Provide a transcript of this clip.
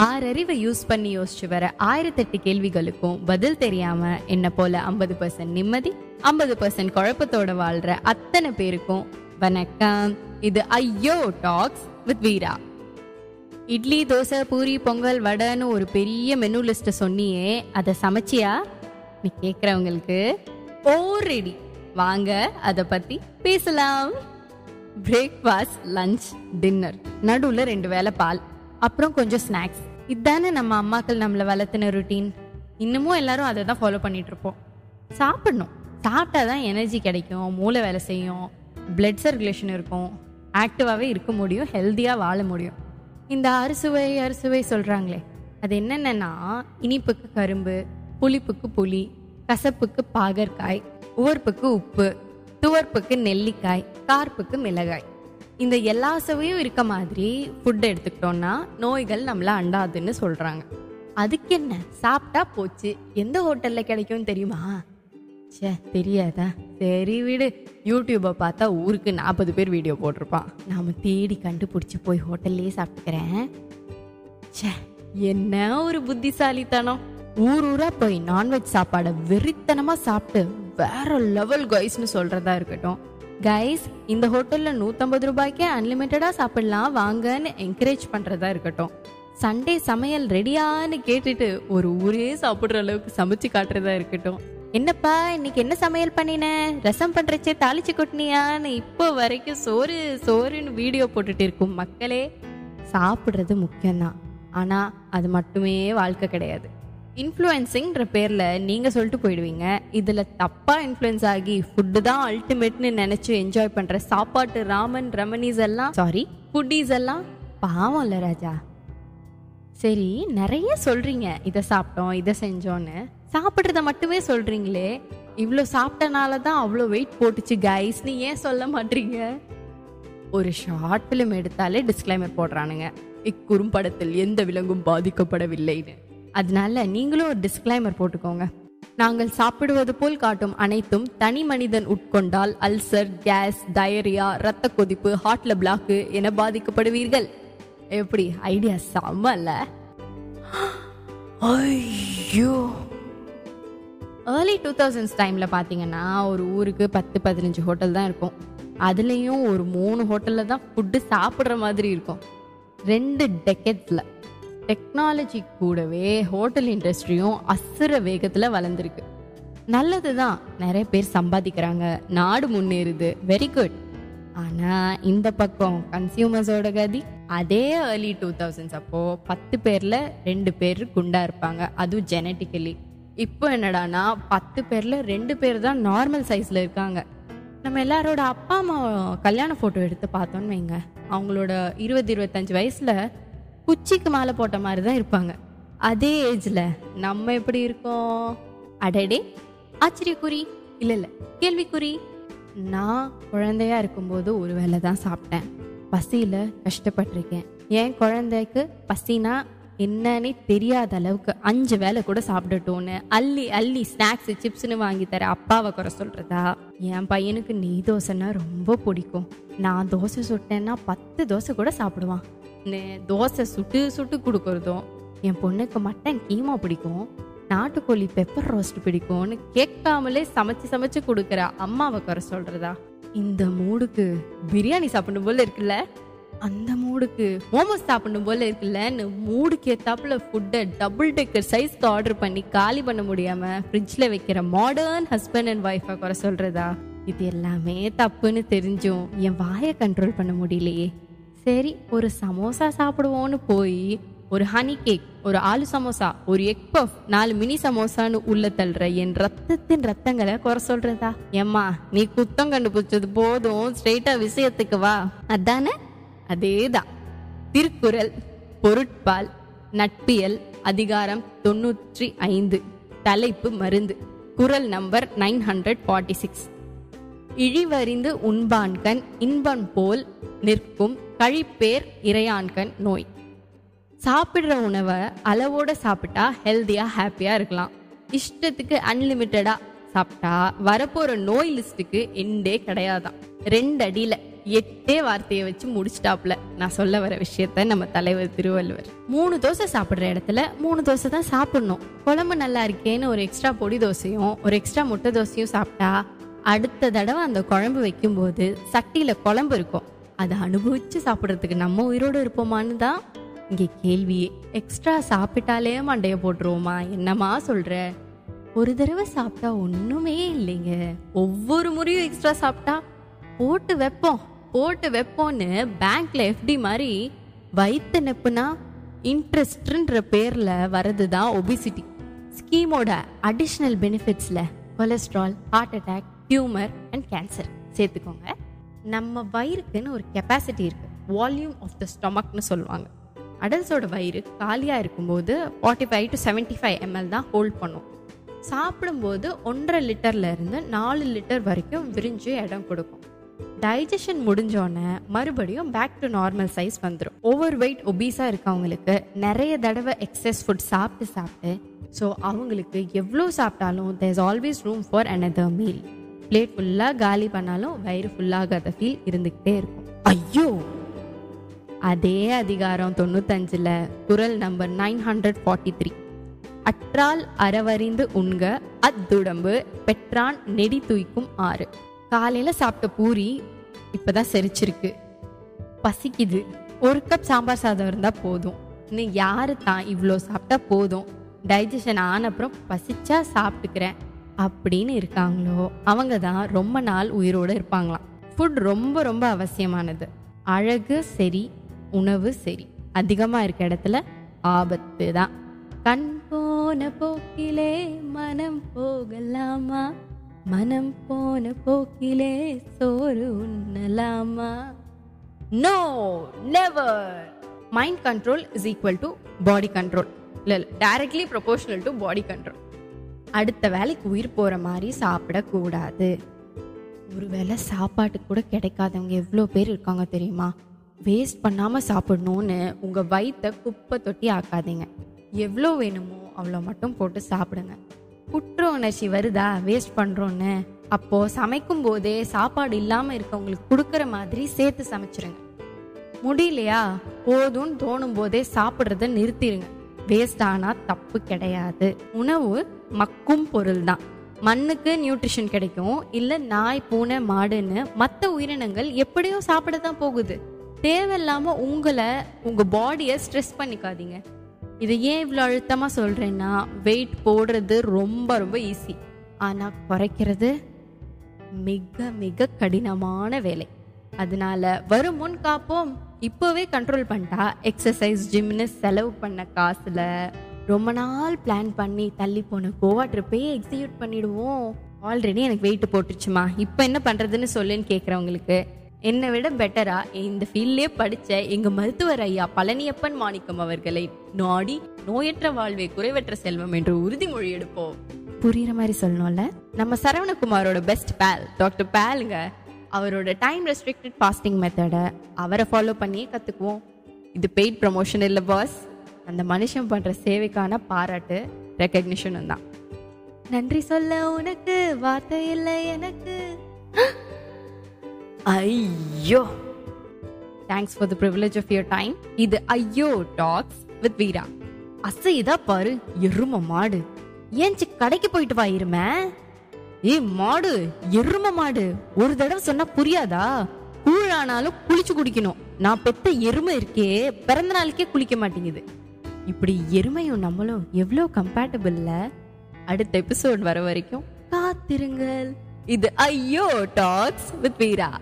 ஆறறிவை use பண்ணி யோசிச்சு வர ஆயிரத்தெட்டு கேள்விகளுக்கும் பதில் தெரியாம என்ன போல ஐம்பது பர்சன்ட் நிம்மதி ஐம்பது பர்சன்ட் குழப்பத்தோட வாழ்ற அத்தனை பேருக்கும் வணக்கம். இது ஐயோ டாக்ஸ் வித் வீரா. இட்லி தோசை பூரி பொங்கல் வடைன்னு ஒரு பெரிய மெனு லிஸ்ட்டை சொன்னியே அதை சமைச்சியா? நீ கேட்குறவங்களுக்கு ஓரெடி வாங்க அதை பத்தி பேசலாம். பிரேக்ஃபாஸ்ட் லஞ்ச் டின்னர் நடுவில் ரெண்டு வேளை பால். அப்புறம் கொஞ்சம் ஸ்நாக்ஸ் இதுதானே நம்ம அம்மாக்கள் நம்மளை வளர்த்துன ருட்டீன் இன்னமும் எல்லாரும் அதை தான் ஃபாலோ பண்ணிட்டு இருப்போம். சாப்பிடணும். சாப்பிட்டா தான் எனர்ஜி கிடைக்கும். மூளை வேலை செய்யும். பிளட் சர்க்குலேஷன் இருக்கும். ஆக்டிவாகவே இருக்க முடியும். ஹெல்த்தியாக வாழ முடியும். இந்த அறுசுவை அறுசுவை சொல்கிறாங்களே அது என்னென்னா இனிப்புக்கு கரும்பு புளிப்புக்கு புளி கசப்புக்கு பாகற்காய் உவர்ப்புக்கு உப்பு துவர்ப்புக்கு நெல்லிக்காய் கார்ப்புக்கு மிளகாய். இந்த எல்லா சுவையும் இருக்க மாதிரி ஃபுட் எடுத்துக்கிட்டோம்னா நோய்கள் நம்மளை அண்டாதுன்னு சொல்கிறாங்க அதுக்கு என்ன? சாப்பிட்டா போச்சு. எந்த ஹோட்டலில் கிடைக்கும்னு தெரியுமா? ச்சே தெரியாதா? சரி வீடு. யூடியூப்பை பார்த்தா ஊருக்கு நாற்பது பேர் வீடியோ போட்டிருப்பான். நாம் தேடி கண்டுபிடிச்சி போய் ஹோட்டல்லையே சாப்பிட்டுக்கிறேன். ச்சே என்ன ஒரு புத்திசாலித்தனம். ஊர் ஊரா போய் நான்வெஜ் சாப்பாடை வெறித்தனமாக சாப்பிட்டு வேற லெவல் கைஸ்னு சொல்கிறதா இருக்கட்டும். கைஸ் இந்த ஹோட்டலில் நூற்றம்பது ரூபாய்க்கே அன்லிமிட்டடாக சாப்பிடலாம். வாங்கன்னு என்கரேஜ் பண்ணுறதா இருக்கட்டும். சண்டே சமையல் ரெடியான்னு கேட்டுட்டு ஒரு ஊரே சாப்பிட்ற அளவுக்கு சமைச்சு காட்டுறதா இருக்கட்டும். என்னப்பா இன்னைக்கு என்ன சமையல் பண்ணின? ரசம் பண்றச்சே தாளிச்சு கொட்டினியான்னு இப்போ வரைக்கும் சோறு சோறுன்னு வீடியோ போட்டுட்டு இருக்கும் மக்களே. சாப்பிட்றது முக்கியம்தான். ஆனால் அது மட்டுமே வாழ்க்கை கிடையாது. இன்ஃப்ளூயன்சிங்ன்ற பேரில் நீங்கள் சொல்லிட்டு போயிடுவீங்க. இதில் தப்பாக இன்ஃப்ளூயன்ஸ் ஆகி ஃபுட்டு தான் அல்டிமேட்னு நினச்சி என்ஜாய் பண்ணுற சாப்பாட்டு ராமன் ரமணிஸ் எல்லாம் சாரி ஃபுட்டீஸ் எல்லாம் பாவம் இல்லை ராஜா. சரி நிறைய சொல்கிறீங்க இதை சாப்பிட்டோம் இதை செஞ்சோன்னு. சாப்பிட்றத மட்டுமே சொல்கிறீங்களே இவ்வளோ சாப்பிட்டனால தான் அவ்வளோ வெயிட் போட்டுச்சு கைஸ்னு ஏன் சொல்ல மாட்டீங்க? ஒரு ஷார்ட் ஃபிலிம் எடுத்தாலே டிஸ்க்ளைமர் போடுறானுங்க. இக்குறும்படத்தில் எந்த விலங்கும் பாதிக்கப்படவில்லைன்னு. அதனால நீங்களும் ஒரு டிஸ்க்ளைமர் போட்டுக்கோங்க. நாங்கள் சாப்பிடுவது போல் காட்டும் அனைத்தும் தனி மனிதன் உட்கொண்டால் அல்சர் கேஸ் டயரியா ரத்த கொதிப்பு ஹார்ட்ல பிளாக்கு என பாதிக்கப்படுவீர்கள். எப்படி? ஐடியா செம்மல்ல ஐயோ. ஏர்லி டூ தௌசண்ட்ஸ் டைமில் பார்த்தீங்கன்னா ஒரு ஊருக்கு பத்து பதினஞ்சு ஹோட்டல் தான் இருக்கும். அதுலேயும் ஒரு மூணு ஹோட்டலில் தான் ஃபுட்டு சாப்பிட்ற மாதிரி இருக்கும். ரெண்டு டெக்கெட்ஸில் டெக்னாலஜி கூடவே ஹோட்டல் இண்டஸ்ட்ரியும் அசுர வேகத்தில் வளர்ந்துருக்கு. நல்லது தான் நிறைய பேர் சம்பாதிக்கிறாங்க. நாடு முன்னேறுது. வெரி குட் ஆனால் இந்த பக்கம் கன்சியூமர்ஸோட கதி. அதே ஏர்லி டூ தௌசண்ட்ஸ் அப்போது பத்து பேரில் ரெண்டு பேர் குண்டாக இருப்பாங்க. அதுவும் ஜெனட்டிக்கலி இப்போ என்னடானா பத்து பேரில் ரெண்டு பேர் தான் நார்மல் சைஸில் இருக்காங்க. நம்ம எல்லாரோட அப்பா அம்மா கல்யாண ஃபோட்டோ எடுத்து பார்த்தோன்னு வைங்க. அவங்களோட இருபது இருபத்தஞ்சு வயசில் குச்சிக்கு மாலை போட்ட மாதிரி தான் இருப்பாங்க. அதே ஏஜில் நம்ம எப்படி இருக்கோம்? அடடே ஆச்சரியக்குறி. இல்லை இல்லை கேள்விக்குறி. நான் குழந்தையா இருக்கும்போது ஒரு வேளை தான் சாப்பிட்டேன். பசியில் கஷ்டப்பட்டிருக்கேன். என் குழந்தைக்கு பசினா என்னன்னே தெரியாத அளவுக்கு அஞ்சு வேளை கூட சாப்பிடட்டும்னு அள்ளி அள்ளி ஸ்நாக்ஸ் சிப்ஸ்னு வாங்கி தர அப்பாவை குறை சொல்றதா? என் பையனுக்கு நெய் தோசைன்னா ரொம்ப பிடிக்கும். நான் தோசை சுட்டேன்னா பத்து தோசை கூட சாப்பிடுவான். தோசை சுட்டு சுட்டு கொடுக்கறதும் என் பொண்ணுக்கு மட்டன் கீமா பிடிக்கும் நாட்டுக்கோழி பெப்பர் ரோஸ்ட் பிடிக்கும்னு கேட்காமலே சமைச்சு சமைச்சு கொடுக்குற. அம்மாவை குறை சொல்றதா? இந்த மூடுக்கு பிரியாணி சாப்பிடும் போல இருக்குல்ல? அந்த மூடுக்கு மோமோஸ் சாப்பிடும் போல இருக்குல்லன்னு மூடுக்கு ஏத்தாப்புல ஃபுட்டை டபுள் டெக்கர் சைஸ்க்கு ஆர்டர் பண்ணி காலி பண்ண முடியாம ஃப்ரிட்ஜில் வைக்கிற மாடர்ன் ஹஸ்பண்ட் அண்ட் ஒய்ஃபை குறை சொல்றதா? இது எல்லாமே தப்புன்னு தெரிஞ்சும் என் வாயை கண்ட்ரோல் பண்ண முடியலையே. சரி ஒரு சமோசா சாப்பிடுவோன்னு போய் ஒரு ஹனி கேக் ஒரு ஆலு சமோசா ஒரு எக் பஃப் நாலு மினி சமோசான்னு உள்ள தள்ளுற என் ரத்தத்தின் ரத்தங்களை குறை சொல்றதா? ஏம்மா நீ குத்தம் கண்டுபிடிச்சது போதும் ஸ்ட்ரெயிட்டா விஷயத்துக்கு வா. அதானே? அதேதான். திருக்குறள் பொருட்பால் நட்பியல் அதிகாரம் தொண்ணூற்றி ஐந்து. தலைப்பு மருந்து. குறள் number nine hundred forty six. இழிவறிந்து உண்பான்கண் இன்பம் போல் நிற்கும் கழிப்பேர் இறையான்கண் நோய். சாப்பிட்ற உணவை அளவோட சாப்பிட்டா ஹெல்த்தியாக ஹாப்பியா இருக்கலாம். இஷ்டத்துக்கு அன்லிமிட்டடா சாப்பிட்டா வரப்போற நோய் லிஸ்ட்டுக்கு எண்டே கிடையாதான் ரெண்டு அடியில் எட்டே வார்த்தையை வச்சு முடிச்சிட்டாப்ல நான் சொல்ல வர விஷயத்த நம்ம தலைவர் திருவள்ளுவர். மூணு தோசை சாப்பிடுற இடத்துல மூணு தோசை தான் சாப்பிடணும். குழம்பு நல்லா இருக்கேன்னு ஒரு எக்ஸ்ட்ரா பொடி தோசையும் ஒரு எக்ஸ்ட்ரா முட்டை தோசையும் சாப்பிட்டா அடுத்த தடவை அந்த குழம்பு வைக்கும்போது சட்டியில குழம்பு இருக்கும். அதை அனுபவிச்சு சாப்பிட்றதுக்கு நம்ம உயிரோடு இருப்போமான்னு தான் இங்கே கேள்வியே எக்ஸ்ட்ரா சாப்பிட்டாலே மண்டையை போட்டுருவோமா? என்னம்மா சொல்கிற ஒரு தடவை சாப்பிட்டா ஒன்றுமே இல்லைங்க. ஒவ்வொரு முறையும் எக்ஸ்ட்ரா சாப்பிட்டா போட்டு வைப்போம் போட்டு வைப்போம்னு பேங்க்ல எஃப்டி மாதிரி வயிற்று நெப்புனா இன்ட்ரெஸ்ட்ன்ற பேரில் வர்றது தான் ஒபிசிட்டி ஸ்கீமோட additional பெனிஃபிட்ஸில் cholesterol heart attack tumour and cancer சேர்த்துக்கோங்க. நம்ம வயிறுக்குன்னு ஒரு கெப்பாசிட்டி இருக்குது வால்யூம் ஆஃப் த ஸ்டொமக்னு சொல்லுவாங்க. அடல்ட்ஸோட வயிறு காலியாக இருக்கும்போது forty five to seventy five ml தான் ஹோல்ட் பண்ணும். சாப்பிடும்போது ஒன்றரை லிட்டர்லேருந்து நாலு லிட்டர் வரைக்கும் விரிஞ்சு இடம் கொடுக்கும். டைஜஷன் முடிஞ்சோடனே மறுபடியும் பேக் டு நார்மல் சைஸ் வந்துடும் ஓவர் வெயிட் ஒபீஸாக இருக்கவங்களுக்கு நிறைய தடவை எக்ஸஸ் ஃபுட் சாப்பிட்டு சாப்பிட்டு ஸோ அவங்களுக்கு எவ்வளோ சாப்பிட்டாலும் there always room for another meal plate ஃபுல்லாக காலி பண்ணாலும் வயிறு ஃபுல்லாகாத ஃபீல் இருந்துக்கிட்டே இருக்கும். ஐயோ! அதே அதிகாரம் தொண்ணூத்தஞ்சுல குரல் number nine hundred forty three அற்றால் அறவறிந்து உண்க அத்துடம்பு பெற்றான் நெடி தூய்க்கும் ஆறு. காலையில சாப்பிட்ட பூரி இப்பதான் செரிச்சிருக்கு. பசிக்குது. ஒரு கப் சாம்பார் சாதம் இருந்தா போதும். இன்னும் யாரு தான் இவ்வளோ சாப்பிட்டா போதும்? டைஜஷன் ஆன அப்புறம் பசிச்சா சாப்பிட்டுக்கிறேன். அப்படின்னு இருக்காங்களோ அவங்க தான் ரொம்ப நாள் உயிரோட இருப்பாங்களாம். ஃபுட் ரொம்ப ரொம்ப அவசியமானது. அழகு சரி உணவு சரி. அதிகமாக இருக்க இடத்துல ஆபத்து தான். கண் போன போக்கிலே மனம் போகலாமா? மனம் போன போக்கிலே சோறு உண்ணலாமா? No never mind control is equal to body control இல்லை directly proportional to body control அடுத்த வேலைக்கு உயிர் போகிற மாதிரி சாப்பிடக்கூடாது. ஒருவேளை சாப்பாட்டு கூட கிடைக்காதவங்க எவ்வளோ பேர் இருக்காங்க தெரியுமா? வேஸ்ட் பண்ணாமல் சாப்பிடணும்னு உங்கள் வயிற்றை குப்பை தொட்டி ஆக்காதீங்க. எவ்வளோ வேணுமோ அவ்வளோ மட்டும் போட்டு சாப்பிடுங்க. குற்ற உணர்ச்சி வருதா? வேஸ்ட் பண்ணுறோன்னு அப்போது சமைக்கும் போதே சாப்பாடு இல்லாமல் இருக்கவங்களுக்கு கொடுக்குற மாதிரி சேர்த்து சமைச்சிருங்க. முடியலையா? போதும்னு தோணும் போதே சாப்பிட்றத நிறுத்திடுங்க வேஸ்ட் ஆனால் தப்பு கிடையாது. உணவு மக்கும் பொருள் தான் மண்ணுக்கு நியூட்ரிஷன் கிடைக்கும். இல்லை நாய் பூனை மாடுன்னு மற்ற உயிரினங்கள் எப்படியோ சாப்பிட தான் போகுது. தேவையில்லாமல் உங்களை உங்கள் பாடியை ஸ்ட்ரெஸ் பண்ணிக்காதீங்க. இதை ஏன் இவ்வளோ அழுத்தமாக சொல்கிறேன்னா வெயிட் போடுறது ரொம்ப ரொம்ப ஈஸி ஆனால் குறைக்கிறது மிக மிக கடினமான வேலை. அதனால வரும் முன் காப்போம். இப்போவே கண்ட்ரோல் பண்ணிட்டா எக்ஸசைஸ் ஜிம்னு செலவு பண்ண காசில் ரொம்ப நாள் பிளான் பண்ணி தள்ளி போன கோவா ட்ரிப்பே எக்ஸிக்யூட் பண்ணிடுவோம். ஆல்ரெடி எனக்கு வெயிட் போட்டுருச்சுமா. இப்போ என்ன பண்ணுறதுன்னு சொல்லுன்னு கேட்குறவங்களுக்கு என்னை விட பெட்டரா இந்த ஃபீல்ட்லேயே படித்த எங்கள் மருத்துவர் ஐயா பழனியப்பன் மாணிக்கம் அவர்களை நாடி நோயற்ற வாழ்வை குறைவற்ற செல்வம் என்று உறுதிமொழி எடுப்போம். புரியுற மாதிரி சொல்லணும்ல? நம்ம சரவணகுமாரோட பெஸ்ட் பேல் டாக்டர் பேலுங்க அவரோட டைம் ரெஸ்ட்ரிக்டட் ஃபாஸ்டிங் மெத்தடை அவரை ஃபாலோ பண்ணியே கற்றுக்குவோம் இது பெய்ட் ப்ரமோஷன் இல்லை பாஸ் அந்த மனுஷன் பண்ணுற சேவைக்கான பாராட்டு ரெக்கக்னிஷனும் தான். நன்றி சொல்ல உனக்கு வார்த்தை இல்லை எனக்கு. ஐயோ. Thanks for the privilege of your time இது ஐயோ டாக்ஸ் வித் வீரா. அசைதா பாரு எரும மாடு. ஏன்ச்சு கடைக்கு போயிட்டு வா இருமே. ஏய் மாடு எரும மாடு. ஒரு தடவை சொன்னா புரியாதா? கூழானாலும் குளிச்சு குடிக்கணும். நான் பெத்த எருமை இருக்கே பிறந்த நாளுக்கே குளிக்க மாட்டேங்குது. இப்படி எருமையும் நம்மளும் எவ்வளோ கம்பேட்டபிள்ல அடுத்த எபிசோட் வர வரைக்கும் காத்திருங்கள். இது ஐயோ டாக்ஸ் வித் வீரா